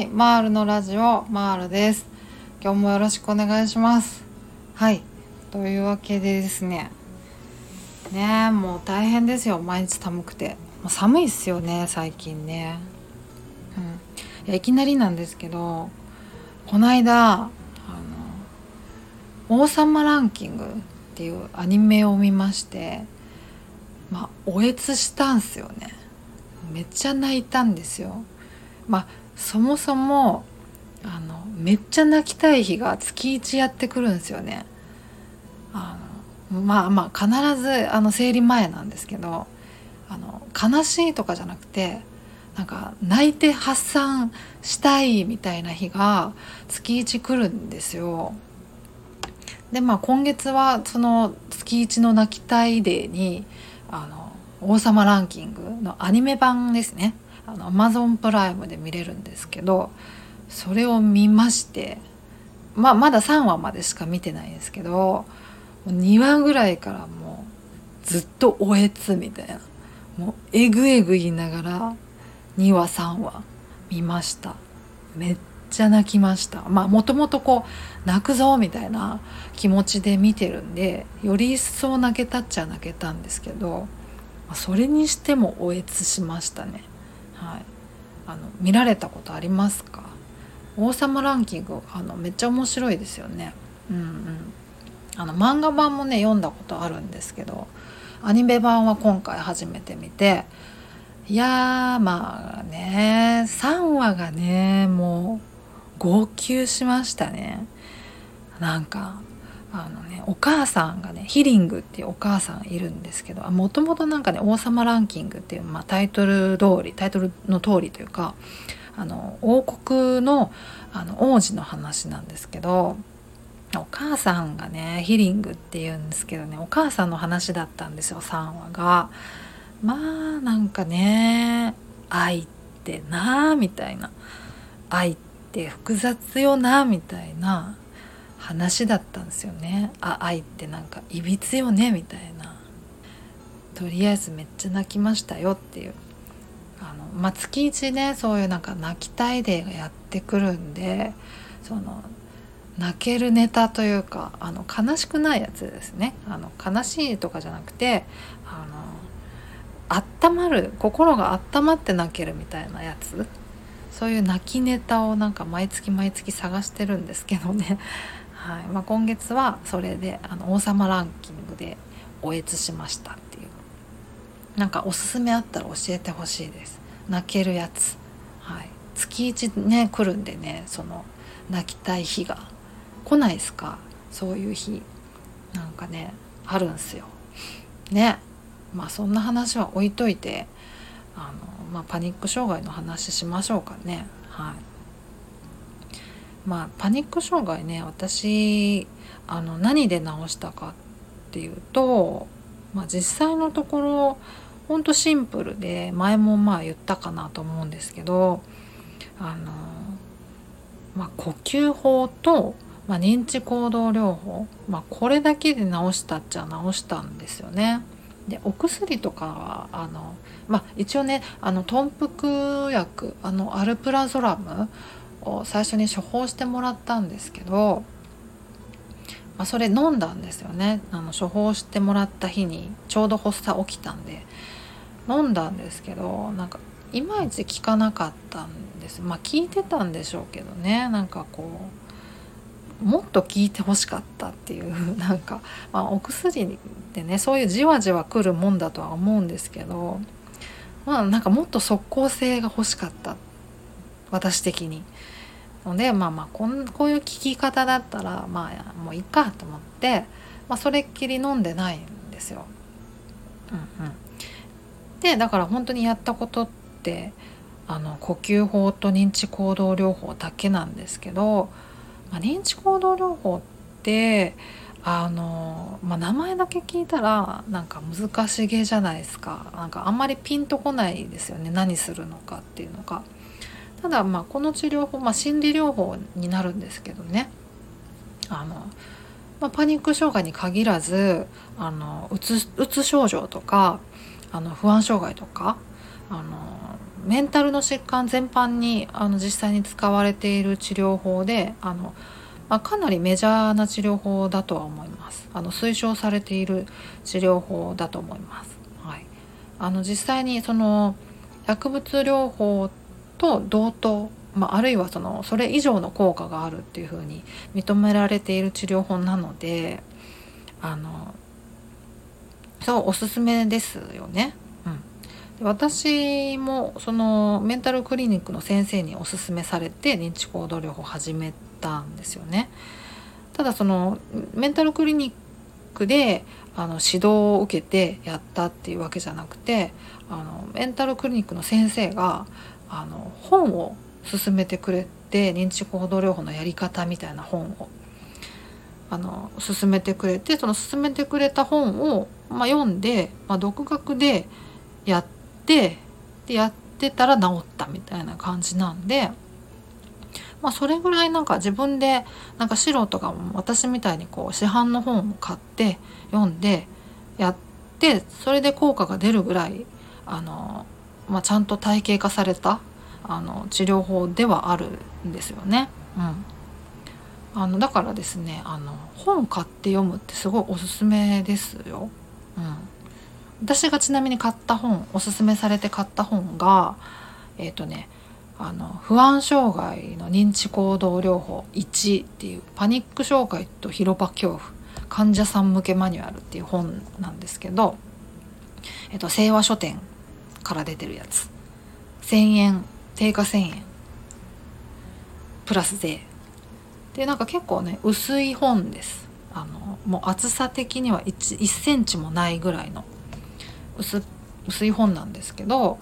はい、マールのラジオマールです。今日もよろしくお願いします。はい、というわけでですね。ね、もう大変ですよ。毎日寒くて、もう寒いっすよね、最近ね。うん、いいきなりなんですけど、この間あの王様ランキングっていうアニメを見まして、まあおえつしたんすよね。めっちゃ泣いたんですよ。まあそもそもあのめっちゃ泣きたい日が月1やってくるんですよね。あのまあまあ必ずあの生理前なんですけどあの悲しいとかじゃなくてなんか泣いて発散したいみたいな日が月1来るんですよ。でまあ今月はその月1の泣きたいデーにあの王様ランキングのアニメ版ですねあの Amazon プライムで見れるんですけどそれを見ましてままだ3話までしか見てないんですけど2話ぐらいからもうずっとおえつみたいなもうえぐえぐ言いながら2話3話見ました。めっちゃ泣きました。まあもともとこう泣くぞみたいな気持ちで見てるんでより一層泣けたっちゃ泣けたんですけどそれにしてもおえつしましたね。はい。あの見られたことありますか？王様ランキングあのめっちゃ面白いですよね。うんうん。あの漫画版もね読んだことあるんですけどアニメ版は今回初めて見ていやーまあね3話がねもう号泣しましたね。なんかあのねお母さんがねヒリングっていうお母さんいるんですけどもともとなんかね「王様ランキング」っていう、まあ、タイトル通りタイトルの通りというかあの王国のあの王子の話なんですけどお母さんがねヒリングっていうんですけどねお母さんの話だったんですよ3話が。まあなんかね愛ってなあみたいな愛って複雑よなみたいな話だったんですよね。あ愛ってなんかいびつよねみたいな。とりあえずめっちゃ泣きましたよっていう。あの、まあ、月一ねそういうなんか泣きたいデーがやってくるんでその泣けるネタというかあの悲しくないやつですね。あの悲しいとかじゃなくてあの温まる心が温まって泣けるみたいなやつ。そういう泣きネタをなんか毎月毎月探してるんですけどね。はい。まあ、今月はそれであの王様ランキングでおえつしましたっていう。なんかおすすめあったら教えてほしいです。泣けるやつ、はい、月一ね来るんでねその泣きたい日が。来ないですか？そういう日。なんかねあるんすよ。ね。まあそんな話は置いといてあの、まあ、パニック障害の話しましょうかね。はい。まあパニック障害ね私あの何で治したかっていうと、まあ、実際のところほんとシンプルで前もまあ言ったかなと思うんですけどあの、まあ、呼吸法と、まあ、認知行動療法、まあ、これだけで治したっちゃ治したんですよね。でお薬とかはあの、まあ、一応ねあの豚腹薬あのアルプラゾラムを最初に処方してもらったんですけど、まあ、それ飲んだんですよね。あの処方してもらった日にちょうど発作起きたんで飲んだんですけどなんかいまいち効かなかったんです。まあ効いてたんでしょうけどね。なんかこうもっと効いてほしかったっていう なんか、まあ、お薬ってねそういうじわじわくるもんだとは思うんですけどまあなんかもっと即効性が欲しかったって私的に。のでまあまあこんこういう聞き方だったらまあもういいかと思って、まあ、それっきり飲んでないんですよ。うんうん、でだから本当にやったことってあの呼吸法と認知行動療法だけなんですけど、まあ、認知行動療法ってあの、まあ、名前だけ聞いたらなんか難しげじゃないですかなんかあんまりピンとこないですよね何するのかっていうのが。ただまあこの治療法、まあ、心理療法になるんですけどね。あの、まあ、パニック障害に限らずあのうつうつ症状とかあの不安障害とかあの、メンタルの疾患全般にあの実際に使われている治療法であの、まあ、かなりメジャーな治療法だとは思います。あの推奨されている治療法だと思います、はい、あの実際にその薬物療法と同等、まあ、あるいはそのそれ以上の効果があるっていうふうに認められている治療法なのであのそうおすすめですよね。うん、私もそのメンタルクリニックの先生におすすめされて認知行動療法を始めたんですよね。ただそのメンタルクリニックであの指導を受けてやったっていうわけじゃなくてあのメンタルクリニックの先生があの本を勧めてくれて認知行動療法のやり方みたいな本をあの勧めてくれてその勧めてくれた本を、まあ、読んで、まあ、独学でやってでやってたら治ったみたいな感じなんで、まあ、それぐらいなんか自分でなんか素人が私みたいにこう市販の本を買って読んでやってそれで効果が出るぐらいあの、まあ、ちゃんと体系化されたあの治療法ではあるんですよね。うんあのだからですねあの本買って読むってすごいおすすめですよ。うん、私がちなみに買った本おすすめされて買った本がえっ、ー、とねあの不安障害の認知行動療法1っていうパニック障害と広場恐怖患者さん向けマニュアルっていう本なんですけど、えっ、ー、と、清和書店から出てるやつ。1000円。定価1000円。プラス税。でなんか結構ね薄い本です。あのもう厚さ的には 1, 1センチもないぐらいの薄薄い本なんですけど、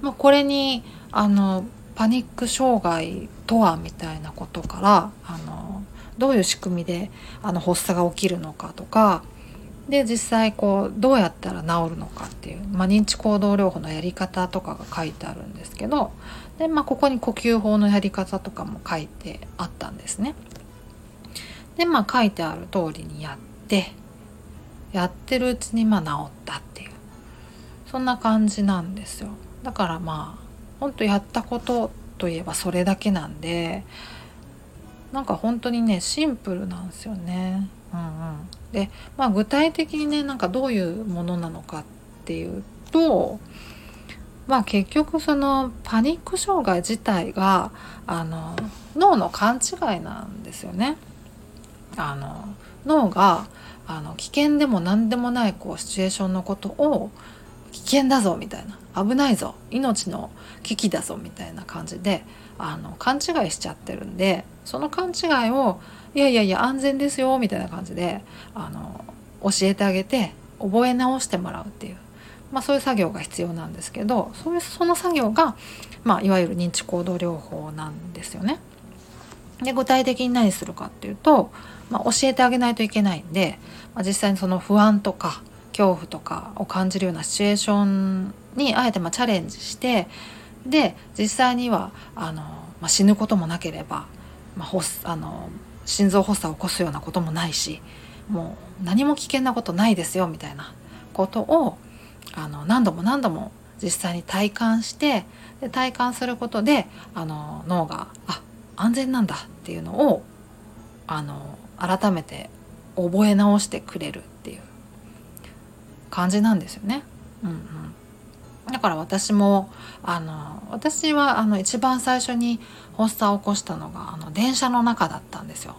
まあ、これにあのパニック障害とはみたいなことからあのどういう仕組みであの発作が起きるのかとかで実際こうどうやったら治るのかっていう、まあ、認知行動療法のやり方とかが書いてあるんですけどで、まあ、ここに呼吸法のやり方とかも書いてあったんですね。でまあ書いてある通りにやってやってるうちにまあ治ったっていうそんな感じなんですよ。だからまあほんとやったことといえばそれだけなんでなんか本当にねシンプルなんですよね。うんうん、で、まあ、具体的にねなんかどういうものなのかっていうとまあ結局そのパニック障害自体があの脳の勘違いなんですよね。あの脳があの危険でも何でもないこうシチュエーションのことを危険だぞみたいな危ないぞ命の危機だぞみたいな感じであの勘違いしちゃってるんでその勘違いをいやいやいや安全ですよみたいな感じであの教えてあげて覚え直してもらうっていう、まあ、そういう作業が必要なんですけどそういうその作業が、まあ、いわゆる認知行動療法なんですよね。で具体的に何するかっていうと、まあ、教えてあげないといけないんで、まあ、実際にその不安とか恐怖とかを感じるようなシチュエーションにあえてまチャレンジしてで実際にはあの、まあ、死ぬこともなければ、まあ、あの心臓発作を起こすようなこともないしもう何も危険なことないですよみたいなことをあの何度も何度も実際に体感してで体感することであの脳があ安全なんだっていうのをあの改めて覚え直してくれるっていう感じなんですよね。うんうんだから私もあの私はあの一番最初に発作を起こしたのがあの電車の中だったんですよ。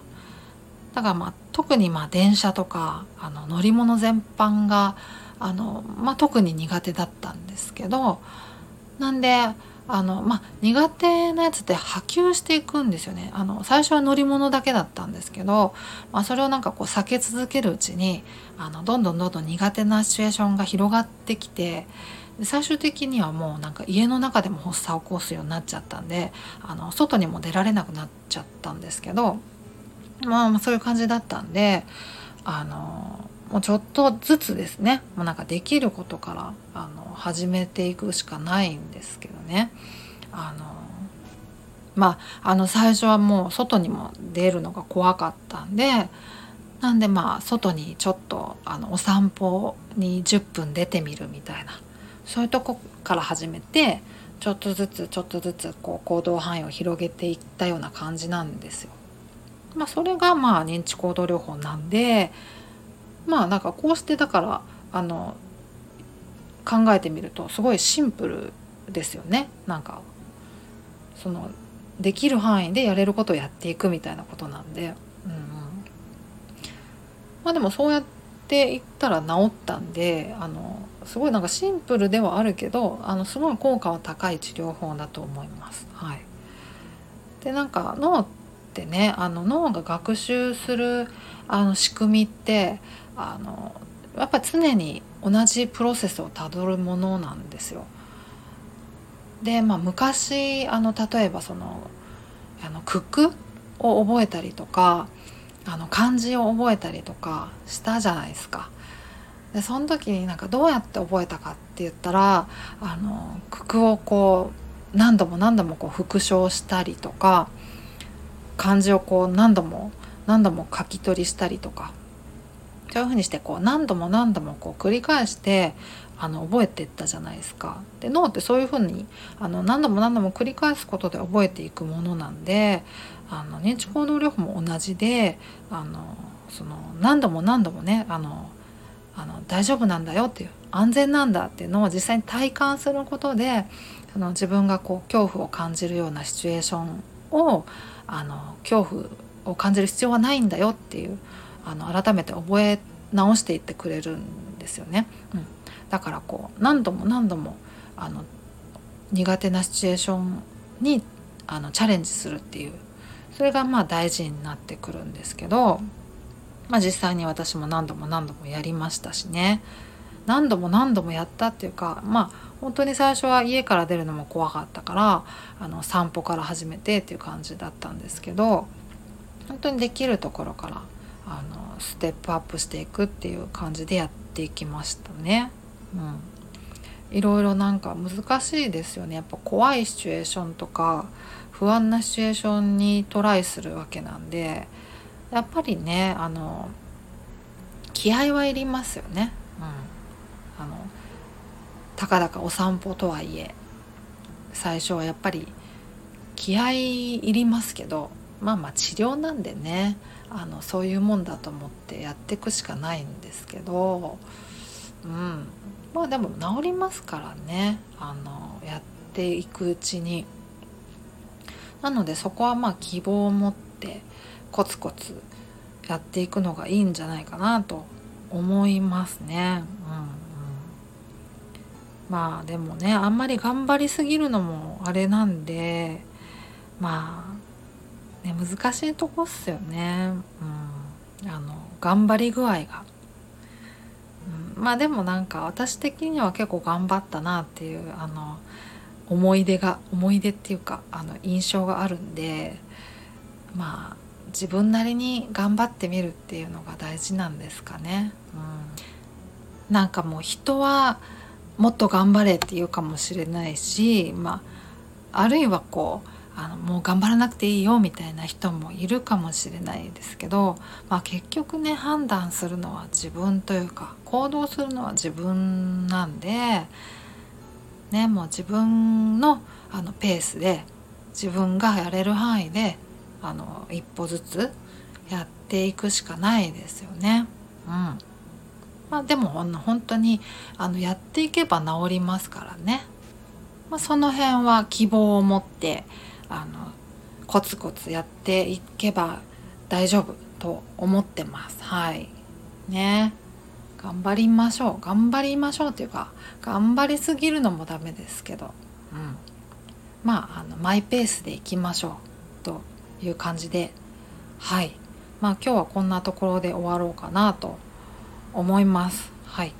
だからまあ特にまあ電車とかあの乗り物全般があの、まあ、特に苦手だったんですけどなんであの、まあ、苦手なやつって波及していくんですよねあの最初は乗り物だけだったんですけど、まあ、それをなんかこう避け続けるうちにあのどんどんどんどん苦手なシチュエーションが広がってきて最終的にはもうなんか家の中でも発作を起こすようになっちゃったんであの外にも出られなくなっちゃったんですけどまあそういう感じだったんであのもうちょっとずつですねもうなんかできることからあの始めていくしかないんですけどね。あのまああの最初はもう外にも出るのが怖かったんでなんでまあ外にちょっとあのお散歩に10分出てみるみたいなそういうとこから始めてちょっとずつちょっとずつこう行動範囲を広げていったような感じなんですよ。まあ、それがまあ認知行動療法なんでまあなんかこうしてだからあの考えてみるとすごいシンプルですよね。なんかそのできる範囲でやれることをやっていくみたいなことなんで、うん、まあでもそうやっていったら治ったんであのすごいなんかシンプルではあるけどあのすごい効果は高い治療法だと思います。はい、でなんか脳ってねあの脳が学習するあの仕組みってあのやっぱ常に同じプロセスをたどるものなんですよ。でまあ昔あの例えばそのあの九九を覚えたりとかあの漢字を覚えたりとかしたじゃないですか。でその時になんかどうやって覚えたかって言ったらあの九九をこう何度も何度もこう復唱したりとか漢字をこう何度も何度も書き取りしたりとかそういうふうにしてこう何度も何度もこう繰り返してあの覚えていったじゃないですか。で脳ってそういうふうにあの何度も何度も繰り返すことで覚えていくものなんであの認知行動療法も同じであのその何度も何度もねあのあの大丈夫なんだよっていう安全なんだっていうのを実際に体感することでその自分がこう恐怖を感じるようなシチュエーションをあの恐怖を感じる必要はないんだよっていうあの改めて覚え直していってくれるんですよね。うん、だからこう何度も何度もあの苦手なシチュエーションにあのチャレンジするっていうそれがまあ大事になってくるんですけど、まあ、実際に私も何度も何度もやりましたしね。何度も何度もやったっていうかまあ本当に最初は家から出るのも怖かったからあの散歩から始めてっていう感じだったんですけど本当にできるところからあのステップアップしていくっていう感じでやっていきましたね。うん、いろいろなんか難しいですよね。やっぱ怖いシチュエーションとか不安なシチュエーションにトライするわけなんでやっぱりねあの気合はいりますよね。うん、あのたかだかお散歩とはいえ最初はやっぱり気合いいりますけどまあまあ治療なんでねあのそういうもんだと思ってやっていくしかないんですけど、うん、まあでも治りますからねあのやっていくうちに。なのでそこはまあ希望を持ってコツコツやっていくのがいいんじゃないかなと思いますね。うんまあでもねあんまり頑張りすぎるのもあれなんでまあ、ね、難しいとこっすよね、うん、あの頑張り具合が、うん、まあでもなんか私的には結構頑張ったなっていうあの思い出が思い出っていうかあの印象があるんでまあ自分なりに頑張ってみるっていうのが大事なんですかね。うん、なんかもう人はもっと頑張れって言うかもしれないし、まあ、あるいはこうあのもう頑張らなくていいよみたいな人もいるかもしれないですけど、まあ、結局ね判断するのは自分というか行動するのは自分なんで、ね、もう自分のあのペースで自分がやれる範囲であの一歩ずつやっていくしかないですよね。うん。まあ、でも本当にあのやっていけば治りますからね、まあ、その辺は希望を持ってあのコツコツやっていけば大丈夫と思ってます。はい。ね。頑張りましょう。頑張りましょうっていうか頑張りすぎるのもダメですけど、うん、まああのマイペースでいきましょうという感じではい。まあ今日はこんなところで終わろうかなと思います。はい。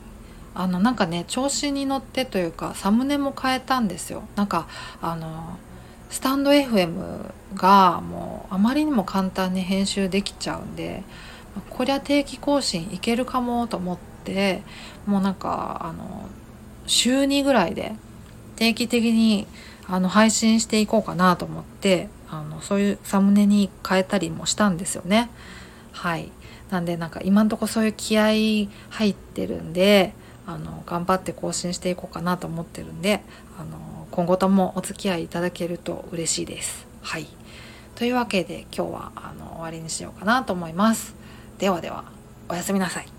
あのなんかね調子に乗ってというかサムネも変えたんですよ。なんかあのスタンド FM がもうあまりにも簡単に編集できちゃうんでこりゃ定期更新いけるかもと思ってもうなんかあの週2ぐらいで定期的にあの配信していこうかなと思ってあのそういうサムネに変えたりもしたんですよね。はいなんでなんか今んとこそういう気合入ってるんであの頑張って更新していこうかなと思ってるんであの今後ともお付き合いいただけると嬉しいです。はいというわけで今日はあの終わりにしようかなと思います。ではではおやすみなさい。